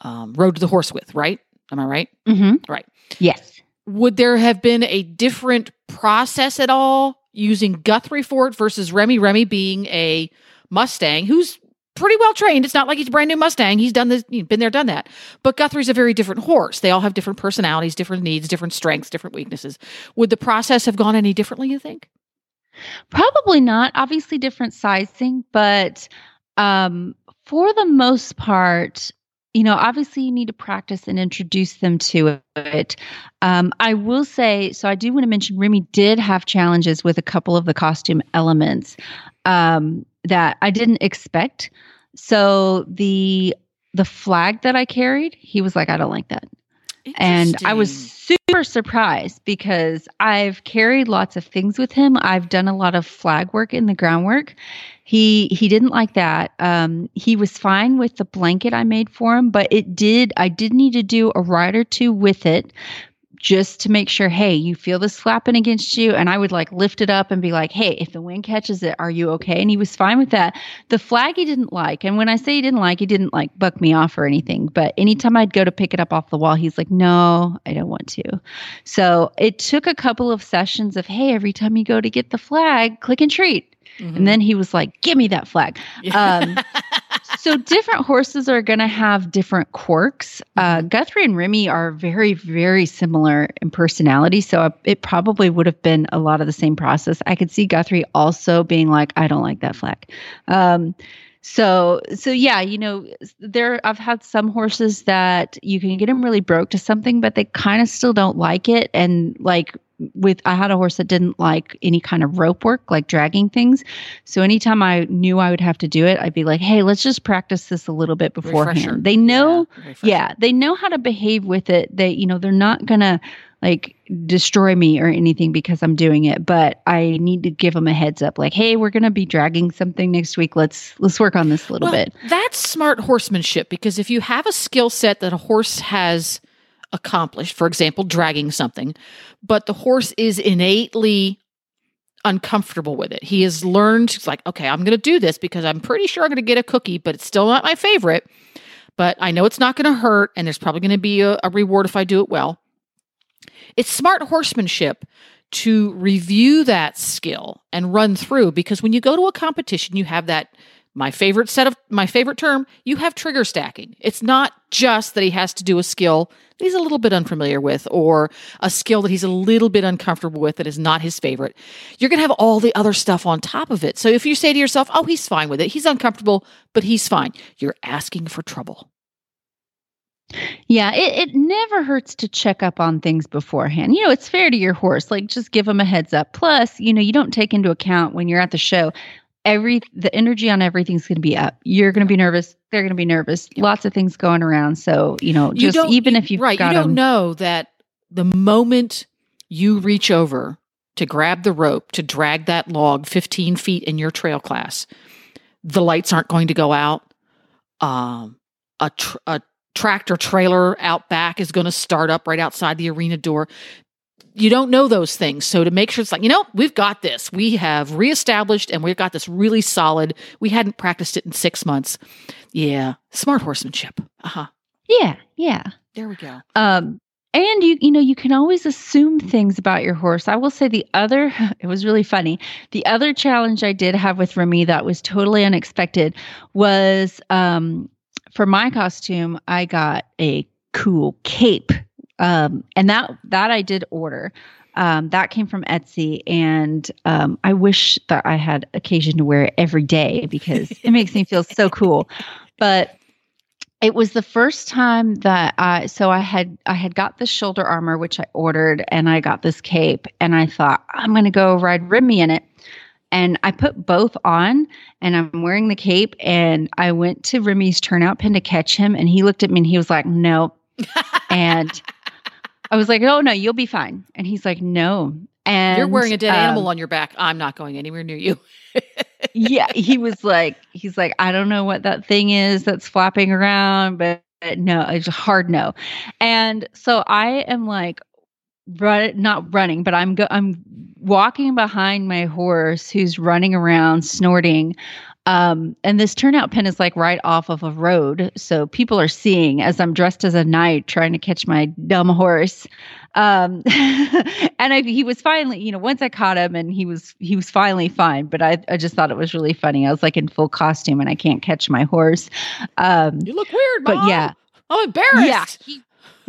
Speaker 1: um, road to the horse with, right? Am I right?
Speaker 2: Mm-hmm.
Speaker 1: Right.
Speaker 2: Yes.
Speaker 1: Would there have been a different process at all using Guthrie for it versus Remy? Remy being a Mustang who's pretty well trained. It's not like he's a brand new Mustang. He's done this, been there, done that. But Guthrie's a very different horse. They all have different personalities, different needs, different strengths, different weaknesses. Would the process have gone any differently, you think?
Speaker 2: Probably not. Obviously, different sizing, but um, for the most part, you know, obviously you need to practice and introduce them to it. Um, I will say, so I do want to mention Remy did have challenges with a couple of the costume elements um, that I didn't expect. So the the flag that I carried, he was like, I don't like that. And I was super surprised because I've carried lots of things with him. I've done a lot of flag work in the groundwork. He he didn't like that. Um, he was fine with the blanket I made for him, but it did. I did need to do a ride or two with it just to make sure. Hey, you feel this flapping against you, and I would like lift it up and be like, Hey, if the wind catches it, are you okay? And he was fine with that. The flag he didn't like, and when I say he didn't like, he didn't like buck me off or anything. But anytime I'd go to pick it up off the wall, he's like, No, I don't want to. So it took a couple of sessions of, Hey, every time you go to get the flag, click and treat.
Speaker 1: Mm-hmm.
Speaker 2: And then he was like, Give me that flag. Um, so different horses are going to have different quirks. Uh, Guthrie and Remy are very, very similar in personality. So it probably would have been a lot of the same process. I could see Guthrie also being like, I don't like that flag. Um, so, so yeah, you know, there, I've had some horses that you can get them really broke to something, but they kind of still don't like it. And like, with I had a horse that didn't like any kind of rope work, like dragging things. So anytime I knew I would have to do it, I'd be like, "Hey, let's just practice this a little bit beforehand."
Speaker 1: Refresher.
Speaker 2: They know,
Speaker 1: Yeah,
Speaker 2: yeah, they know how to behave with it. They, you know, they're not gonna like destroy me or anything because I'm doing it, but I need to give them a heads up, like, "Hey, we're gonna be dragging something next week. Let's let's work on this a little
Speaker 1: Well,
Speaker 2: bit."
Speaker 1: That's smart horsemanship because if you have a skill set that a horse has accomplished, for example, dragging something, but the horse is innately uncomfortable with it. He has learned, he's like, okay, I'm going to do this because I'm pretty sure I'm going to get a cookie, but it's still not my favorite. But I know it's not going to hurt, and there's probably going to be a, a reward if I do it well. It's smart horsemanship to review that skill and run through because when you go to a competition, you have that my favorite set of my favorite term, you have trigger stacking. It's not just that he has to do a skill that he's a little bit unfamiliar with or a skill that he's a little bit uncomfortable with that is not his favorite. You're going to have all the other stuff on top of it. So if you say to yourself, "Oh, he's fine with it. He's uncomfortable, but he's fine." You're asking for trouble.
Speaker 2: Yeah, it, it never hurts to check up on things beforehand. You know, it's fair to your horse. Like, just give them a heads up. Plus, you know, you don't take into account when you're at the show, every the energy on everything's going to be up. You're going to be nervous. They're going to be nervous. Lots of things going around. So, you know,
Speaker 1: You
Speaker 2: just
Speaker 1: don't-
Speaker 2: even if you've
Speaker 1: right,
Speaker 2: got
Speaker 1: you don't know that the moment you reach over to grab the rope to drag that log 15 feet in your trail class, the lights aren't going to go out. Um, a, tr- a tractor trailer out back is going to start up right outside the arena door. You don't know those things. So to make sure it's like, you know, we've got this. We have reestablished and we've got this really solid. We hadn't practiced it in six months. Yeah. Smart horsemanship. Uh huh.
Speaker 2: Yeah, yeah.
Speaker 1: There we go.
Speaker 2: Um, and you you know you can always assume things about your horse. I will say the other it was really funny. The other challenge I did have with Remy that was totally unexpected was um for my costume I got a cool cape. Um and that that I did order. Um, that came from Etsy, and um, I wish that I had occasion to wear it every day because it makes me feel so cool. But it was the first time that I so I had I had got this shoulder armor which I ordered and I got this cape and I thought I'm going to go ride Remy in it. And I put both on and I'm wearing the cape. And I went to Remy's turnout pin to catch him. And he looked at me and he was like, "No." and I was like, oh, no, you'll be fine. And he's like, no. And
Speaker 1: You're wearing a dead
Speaker 2: um,
Speaker 1: animal on your back. I'm not going anywhere near you.
Speaker 2: yeah, he was like, he's like, I don't know what that thing is that's flapping around, but no, it's a hard no. And so I am like, run, not running, but I'm go, I'm walking behind my horse who's running around snorting. Um, and this turnout pin is like right off of a road, so people are seeing as I'm dressed as a knight trying to catch my dumb horse. Um, and I, he was finally, you know, once I caught him and he was, he was finally fine, but I, I just thought it was really funny. I was like in full costume and I can't catch my horse. Um,
Speaker 1: You look weird,
Speaker 2: but yeah,
Speaker 1: I'm embarrassed.
Speaker 2: yeah, he,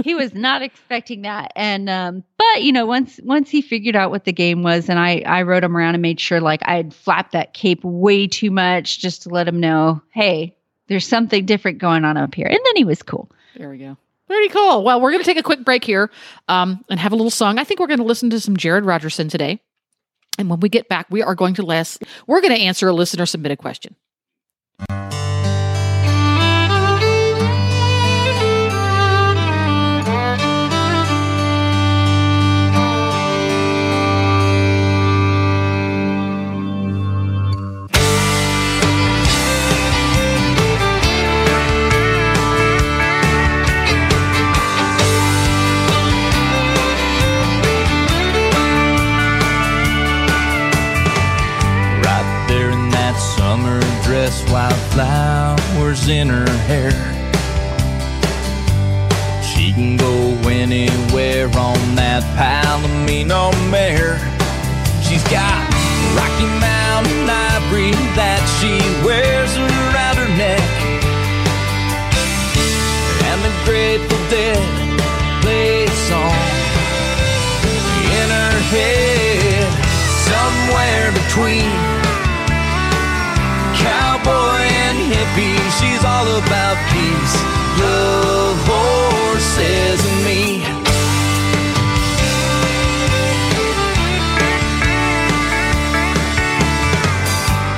Speaker 2: he was not expecting that. And, um, but you know, once, once he figured out what the game was and I, I rode him around and made sure like I had flapped that cape way too much just to let him know, Hey, there's something different going on up here. And then he was cool.
Speaker 1: There we go. Pretty cool. Well, we're going to take a quick break here um, and have a little song. I think we're going to listen to some Jared Rogerson today. And when we get back, we are going to last, we're going to answer a listener submitted question.
Speaker 5: In her hair. She can go anywhere on that Palomino mare. She's got Rocky Mountain ivory that she wears around her neck. And the Grateful Dead play a song in her head, somewhere between She's all about peace, love, horses, and me.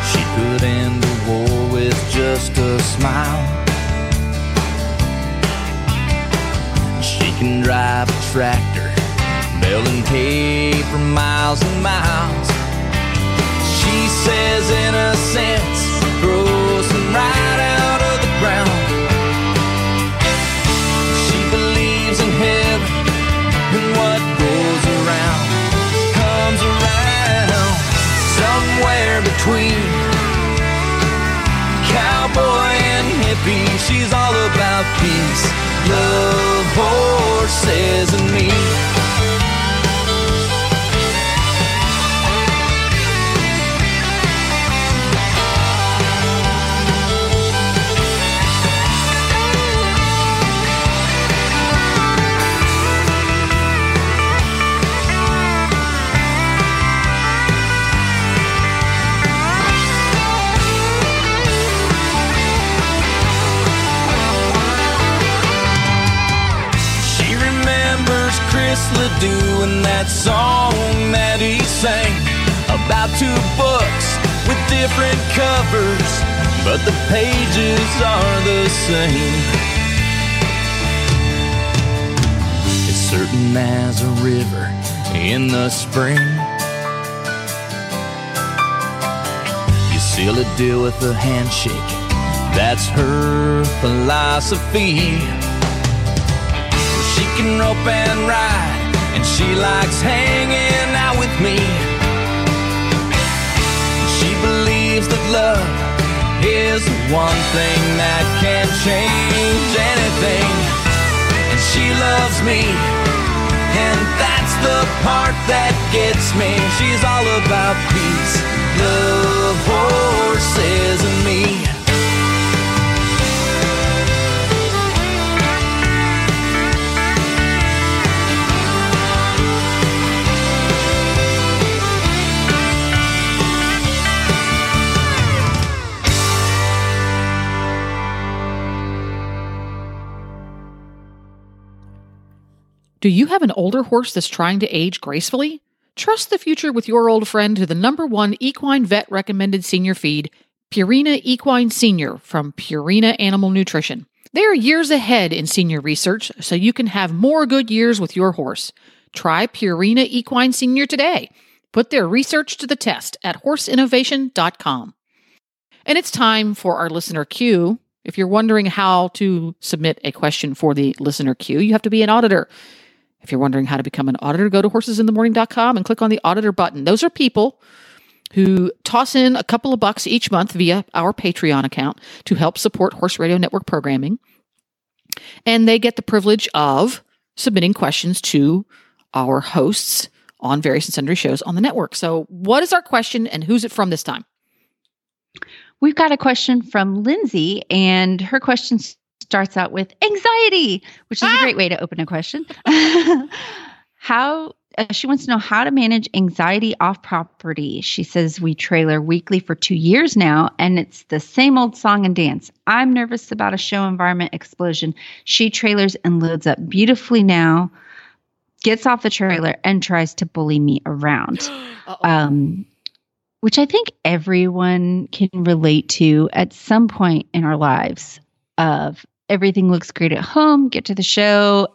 Speaker 5: She could end the war with just a smile. She can drive a tractor, baling hay for miles and miles. She says innocence from right out deal with a handshake. That's her philosophy. She can rope and ride, and she likes hanging out with me. She believes that love is the one thing that can change anything. And she loves me, and that's the part that gets me. She's all about peace,
Speaker 1: Do you have an older horse that's trying to age gracefully? Trust the future with your old friend to the number one equine vet recommended senior feed, Purina Equine Senior from Purina Animal Nutrition. They're years ahead in senior research, so you can have more good years with your horse. Try Purina Equine Senior today. Put their research to the test at horseinnovation.com. And it's time for our listener queue. If you're wondering how to submit a question for the listener queue, you have to be an auditor. If you're wondering how to become an auditor, go to horsesinthemorning.com and click on the auditor button. Those are people who toss in a couple of bucks each month via our Patreon account to help support Horse Radio Network programming. And they get the privilege of submitting questions to our hosts on various and sundry shows on the network. So, what is our question and who's it from this time?
Speaker 2: We've got a question from Lindsay, and her question starts out with anxiety, which is ah! a great way to open a question. how uh, she wants to know how to manage anxiety off property. She says we trailer weekly for two years now, and it's the same old song and dance. I'm nervous about a show environment explosion. She trailers and loads up beautifully now, gets off the trailer, and tries to bully me around. Um, which I think everyone can relate to at some point in our lives of everything looks great at home, get to the show,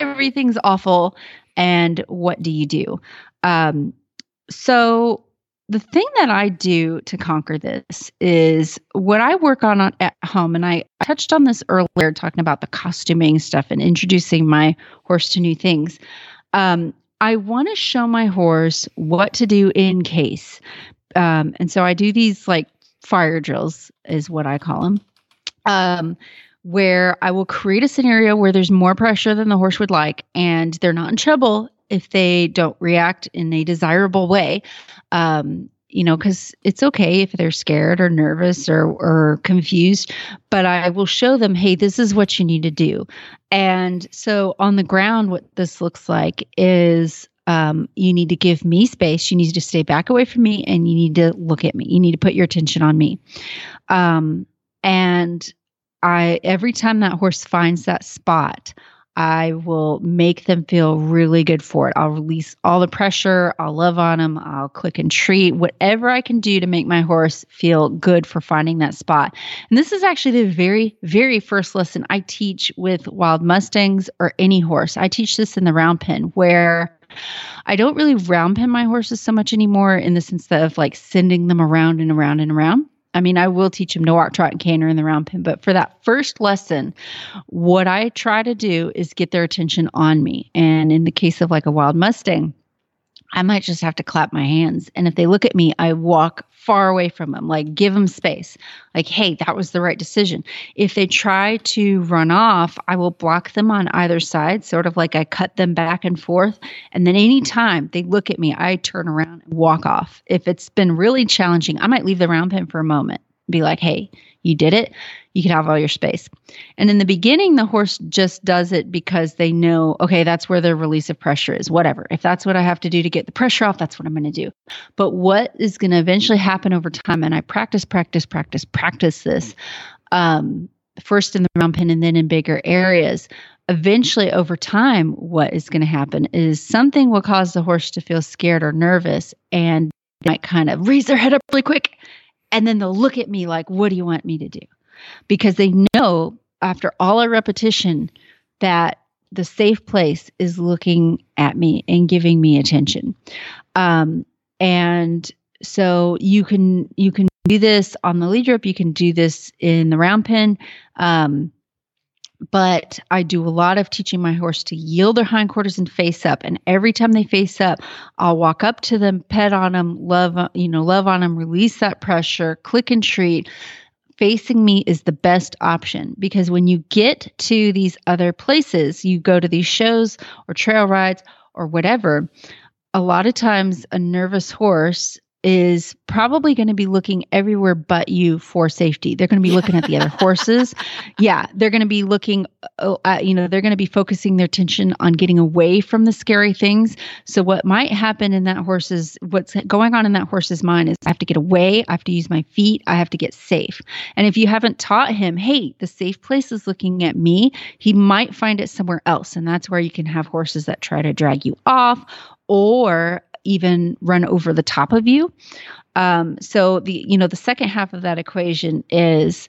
Speaker 2: everything's awful, and what do you do? Um, so the thing that I do to conquer this is what I work on at home, and I touched on this earlier, talking about the costuming stuff and introducing my horse to new things. Um, I want to show my horse what to do in case. Um, and so I do these like fire drills, is what I call them, um, where I will create a scenario where there's more pressure than the horse would like, and they're not in trouble if they don't react in a desirable way. Um, you know, because it's okay if they're scared or nervous or, or confused, but I will show them, hey, this is what you need to do. And so on the ground, what this looks like is um, you need to give me space. You need to stay back away from me and you need to look at me. You need to put your attention on me. Um, and I, every time that horse finds that spot, I will make them feel really good for it. I'll release all the pressure. I'll love on them. I'll click and treat, whatever I can do to make my horse feel good for finding that spot. And this is actually the very, very first lesson I teach with wild Mustangs or any horse. I teach this in the round pen where I don't really round pen my horses so much anymore in the sense of like sending them around and around and around. I mean, I will teach them to walk, trot, and canter in the round pen, but for that first lesson, what I try to do is get their attention on me. And in the case of like a wild Mustang, I might just have to clap my hands. And if they look at me, I walk far away from them, like give them space. Like, hey, that was the right decision. If they try to run off, I will block them on either side, sort of like I cut them back and forth. And then anytime they look at me, I turn around and walk off. If it's been really challenging, I might leave the round pen for a moment, be like, hey, you did it you can have all your space. And in the beginning, the horse just does it because they know, okay, that's where the release of pressure is, whatever. If that's what I have to do to get the pressure off, that's what I'm going to do. But what is going to eventually happen over time, and I practice, practice, practice, practice this um, first in the round pen and then in bigger areas. Eventually, over time, what is going to happen is something will cause the horse to feel scared or nervous and they might kind of raise their head up really quick. And then they'll look at me like, what do you want me to do? because they know after all our repetition that the safe place is looking at me and giving me attention. Um, and so you can you can do this on the lead rope. You can do this in the round pen. Um, but I do a lot of teaching my horse to yield their hindquarters and face up. And every time they face up, I'll walk up to them, pet on them, love, you know, love on them, release that pressure, click and treat, facing me is the best option because when you get to these other places, you go to these shows or trail rides or whatever, a lot of times a nervous horse is probably going to be looking everywhere but you for safety. They're going to be looking at the other horses. Yeah, they're going to be looking uh, at, you know, they're going to be focusing their attention on getting away from the scary things. So what might happen in that horse's what's going on in that horse's mind is I have to get away, I have to use my feet, I have to get safe. And if you haven't taught him, hey, the safe place is looking at me, he might find it somewhere else. And that's where you can have horses that try to drag you off or even run over the top of you. Um, so the you know the second half of that equation is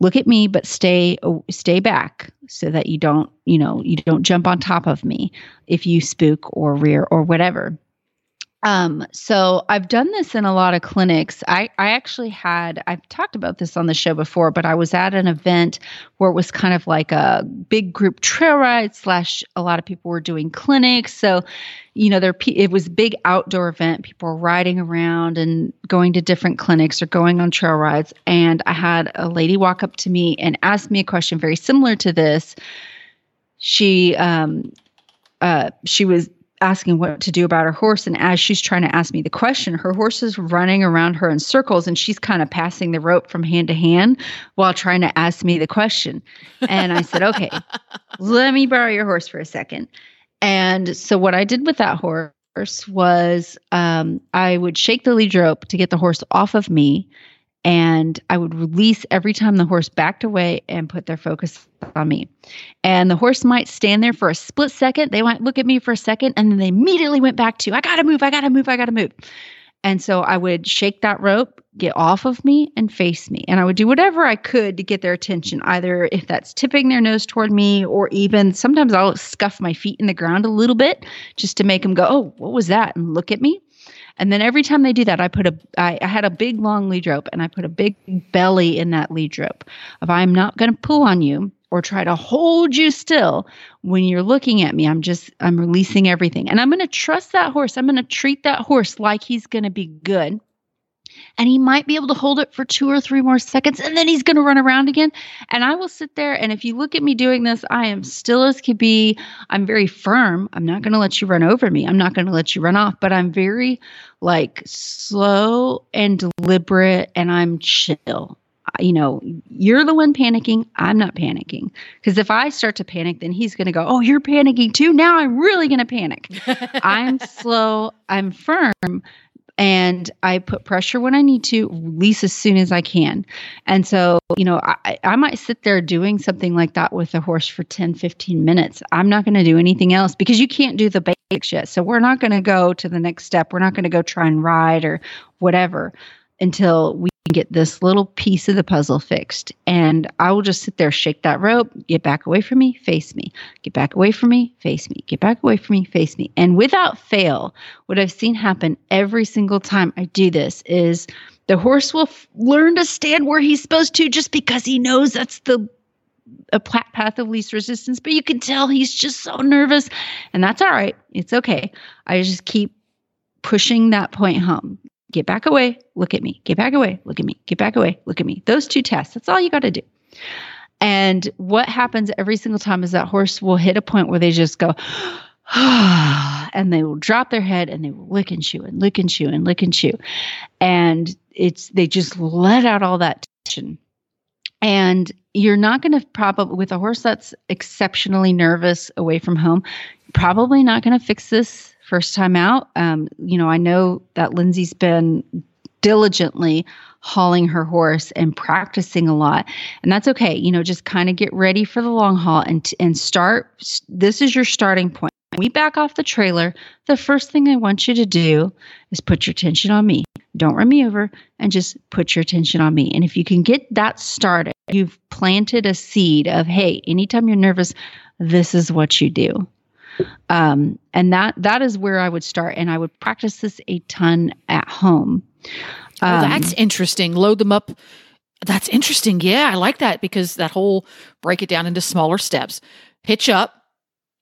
Speaker 2: look at me but stay stay back so that you don't you know you don't jump on top of me if you spook or rear or whatever um, so I've done this in a lot of clinics. I, I actually had, I've talked about this on the show before, but I was at an event where it was kind of like a big group trail ride slash a lot of people were doing clinics. So, you know, there, it was big outdoor event. People were riding around and going to different clinics or going on trail rides. And I had a lady walk up to me and ask me a question very similar to this. She, um, uh, she was asking what to do about her horse. And as she's trying to ask me the question, her horse is running around her in circles and she's kind of passing the rope from hand to hand while trying to ask me the question. And I said, okay, let me borrow your horse for a second. And so what I did with that horse was um, I would shake the lead rope to get the horse off of me and I would release every time the horse backed away and put their focus on me. And the horse might stand there for a split second. They might look at me for a second and then they immediately went back to, I gotta move, I gotta move, I gotta move. And so I would shake that rope, get off of me, and face me. And I would do whatever I could to get their attention, either if that's tipping their nose toward me, or even sometimes I'll scuff my feet in the ground a little bit just to make them go, Oh, what was that? And look at me. And then every time they do that, I put a I, I had a big long lead rope and I put a big belly in that lead rope. If I'm not going to pull on you or try to hold you still when you're looking at me, I'm just I'm releasing everything. And I'm going to trust that horse. I'm going to treat that horse like he's going to be good and he might be able to hold it for two or three more seconds and then he's going to run around again and i will sit there and if you look at me doing this i am still as could be i'm very firm i'm not going to let you run over me i'm not going to let you run off but i'm very like slow and deliberate and i'm chill you know, you're the one panicking. I'm not panicking. Because if I start to panic, then he's going to go, Oh, you're panicking too. Now I'm really going to panic. I'm slow. I'm firm and I put pressure when I need to, release as soon as I can. And so, you know, I, I might sit there doing something like that with a horse for 10, 15 minutes. I'm not going to do anything else because you can't do the basics yet. So we're not going to go to the next step. We're not going to go try and ride or whatever until we get this little piece of the puzzle fixed. And I will just sit there, shake that rope, get back away from me, face me, get back away from me, face me, get back away from me, face me. And without fail, what I've seen happen every single time I do this is the horse will f- learn to stand where he's supposed to just because he knows that's the a path of least resistance, but you can tell he's just so nervous. And that's all right. It's okay. I just keep pushing that point home get back away, look at me, get back away, look at me, get back away, look at me. Those two tests, that's all you got to do. And what happens every single time is that horse will hit a point where they just go, and they will drop their head and they will lick and chew and lick and chew and lick and chew. And it's, they just let out all that tension. And you're not going to probably, with a horse that's exceptionally nervous away from home, probably not going to fix this first time out. Um, you know, I know that Lindsay's been diligently hauling her horse and practicing a lot and that's okay. You know just kind of get ready for the long haul and and start this is your starting point. We back off the trailer. The first thing i want you to do is put your attention on me. Don't run me over and just put your attention on me. And if you can get that started you've planted a seed of hey anytime you're nervous this is what you do um, and that that is where I would start, and I would practice this a ton at home.
Speaker 1: Oh, um, oh, that's interesting. Load them up. That's interesting. Yeah, I like that because that whole break it down into smaller steps. Hitch up,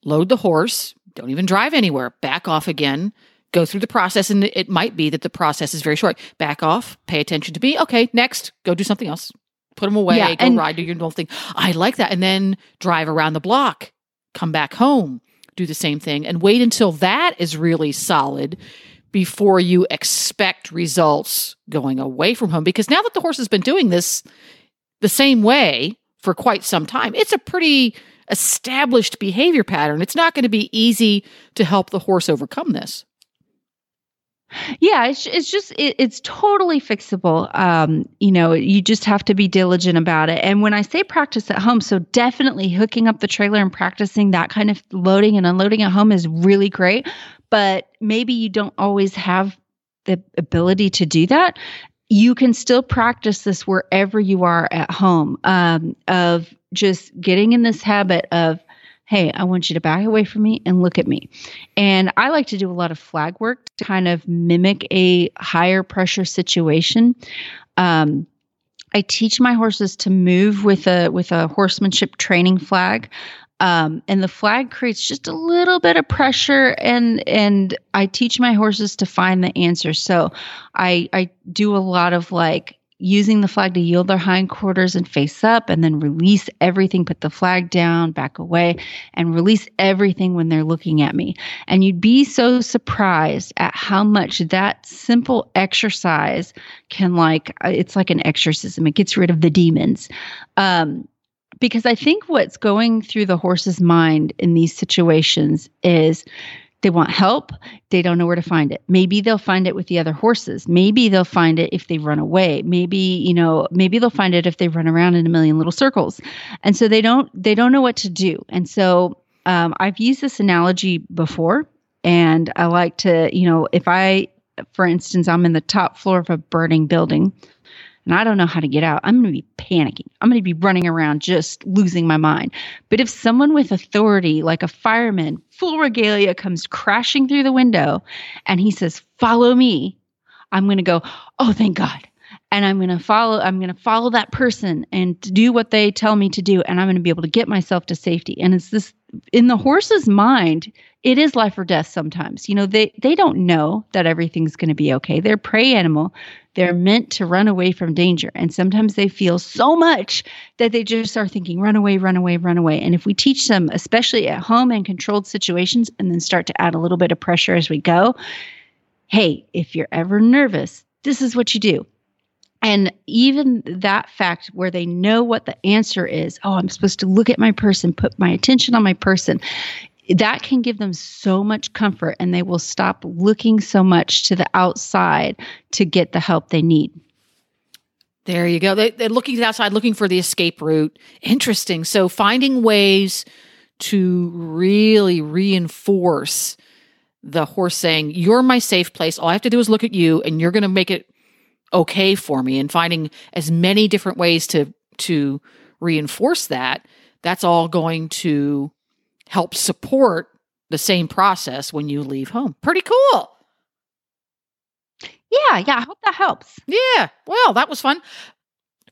Speaker 1: load the horse. Don't even drive anywhere. Back off again. Go through the process, and it might be that the process is very short. Back off. Pay attention to me. Okay, next, go do something else. Put them away. Yeah, go and, ride. Do your normal thing. I like that. And then drive around the block. Come back home do the same thing and wait until that is really solid before you expect results going away from home. Because now that the horse has been doing this the same way for quite some time, it's a pretty established behavior pattern. It's not going to be easy to help the horse overcome this.
Speaker 2: Yeah, it's it's just it, it's totally fixable. Um, you know, you just have to be diligent about it. And when I say practice at home, so definitely hooking up the trailer and practicing that kind of loading and unloading at home is really great. But maybe you don't always have the ability to do that. You can still practice this wherever you are at home. Um, of just getting in this habit of hey, I want you to back away from me and look at me. And I like to do a lot of flag work to kind of mimic a higher pressure situation. Um, I teach my horses to move with a with a horsemanship training flag. Um, and the flag creates just a little bit of pressure and and I teach my horses to find the answer. So I I do a lot of like using the flag to yield their hindquarters and face up, and then release everything, put the flag down, back away, and release everything when they're looking at me. And you'd be so surprised at how much that simple exercise can, like, uh, it's like an exorcism, it gets rid of the demons. Um, because I think what's going through the horse's mind in these situations is they want help. They don't know where to find it. Maybe they'll find it with the other horses. Maybe they'll find it if they run away. Maybe, you know, maybe they'll find it if they run around in a million little circles. And so they don't they don't know what to do. And so um, I've used this analogy before, and I like to, you know, if I, for instance, I'm in the top floor of a burning building and I don't know how to get out, I'm going to be panicking. I'm going to be running around just losing my mind. But if someone with authority, like a fireman, full regalia, comes crashing through the window and he says, Follow me, I'm going to go, Oh, thank God. And I'm going to follow, I'm going to follow that person and do what they tell me to do. And I'm going to be able to get myself to safety. And it's this in the horse's mind, it is life or death sometimes. You know, they they don't know that everything's going to be okay. They're prey animal. They're meant to run away from danger. And sometimes they feel so much that they just are thinking run away, run away, run away. And if we teach them especially at home and controlled situations and then start to add a little bit of pressure as we go, hey, if you're ever nervous, this is what you do. And even that fact where they know what the answer is, oh, I'm supposed to look at my person, put my attention on my person, that can give them so much comfort and they will stop looking so much to the outside to get the help they need.
Speaker 1: There you go. They, are looking outside, looking for the escape route. Interesting. So finding ways to really reinforce the horse saying, You're my safe place. All I have to do is look at you and you're going to make it okay for me and finding as many different ways to to reinforce that that's all going to help support the same process when you leave home pretty cool
Speaker 2: yeah yeah i hope that helps
Speaker 1: yeah well that was fun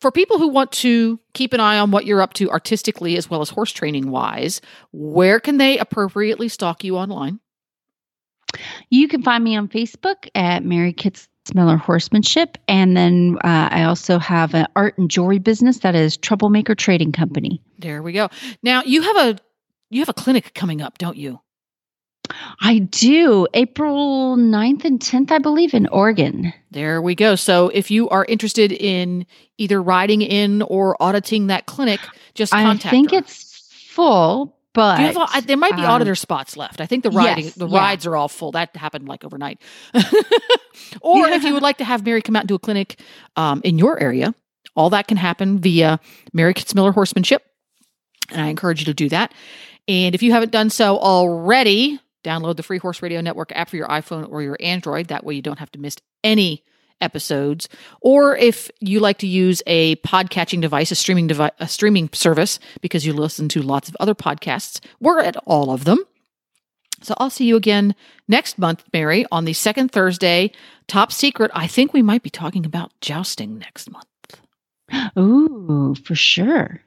Speaker 1: for people who want to keep an eye on what you're up to artistically as well as horse training wise where can they appropriately stalk you online
Speaker 2: you can find me on facebook at mary kitts Miller Horsemanship. And then uh, I also have an art and jewelry business that is Troublemaker Trading Company.
Speaker 1: There we go. Now you have a you have a clinic coming up, don't you?
Speaker 2: I do. April 9th and 10th, I believe, in Oregon.
Speaker 1: There we go. So if you are interested in either riding in or auditing that clinic, just contact me.
Speaker 2: I think
Speaker 1: her.
Speaker 2: it's full, but
Speaker 1: have, there might be um, auditor spots left. I think the riding yes, the yeah. rides are all full. That happened like overnight. or yeah. if you would like to have Mary come out and do a clinic um, in your area, all that can happen via Mary Kitzmiller Horsemanship, and I encourage you to do that. And if you haven't done so already, download the Free Horse Radio Network app for your iPhone or your Android. That way, you don't have to miss any episodes. Or if you like to use a podcatching device, a streaming device, a streaming service, because you listen to lots of other podcasts, we're at all of them. So I'll see you again next month, Mary, on the second Thursday. Top secret. I think we might be talking about jousting next month.
Speaker 2: Ooh, for sure.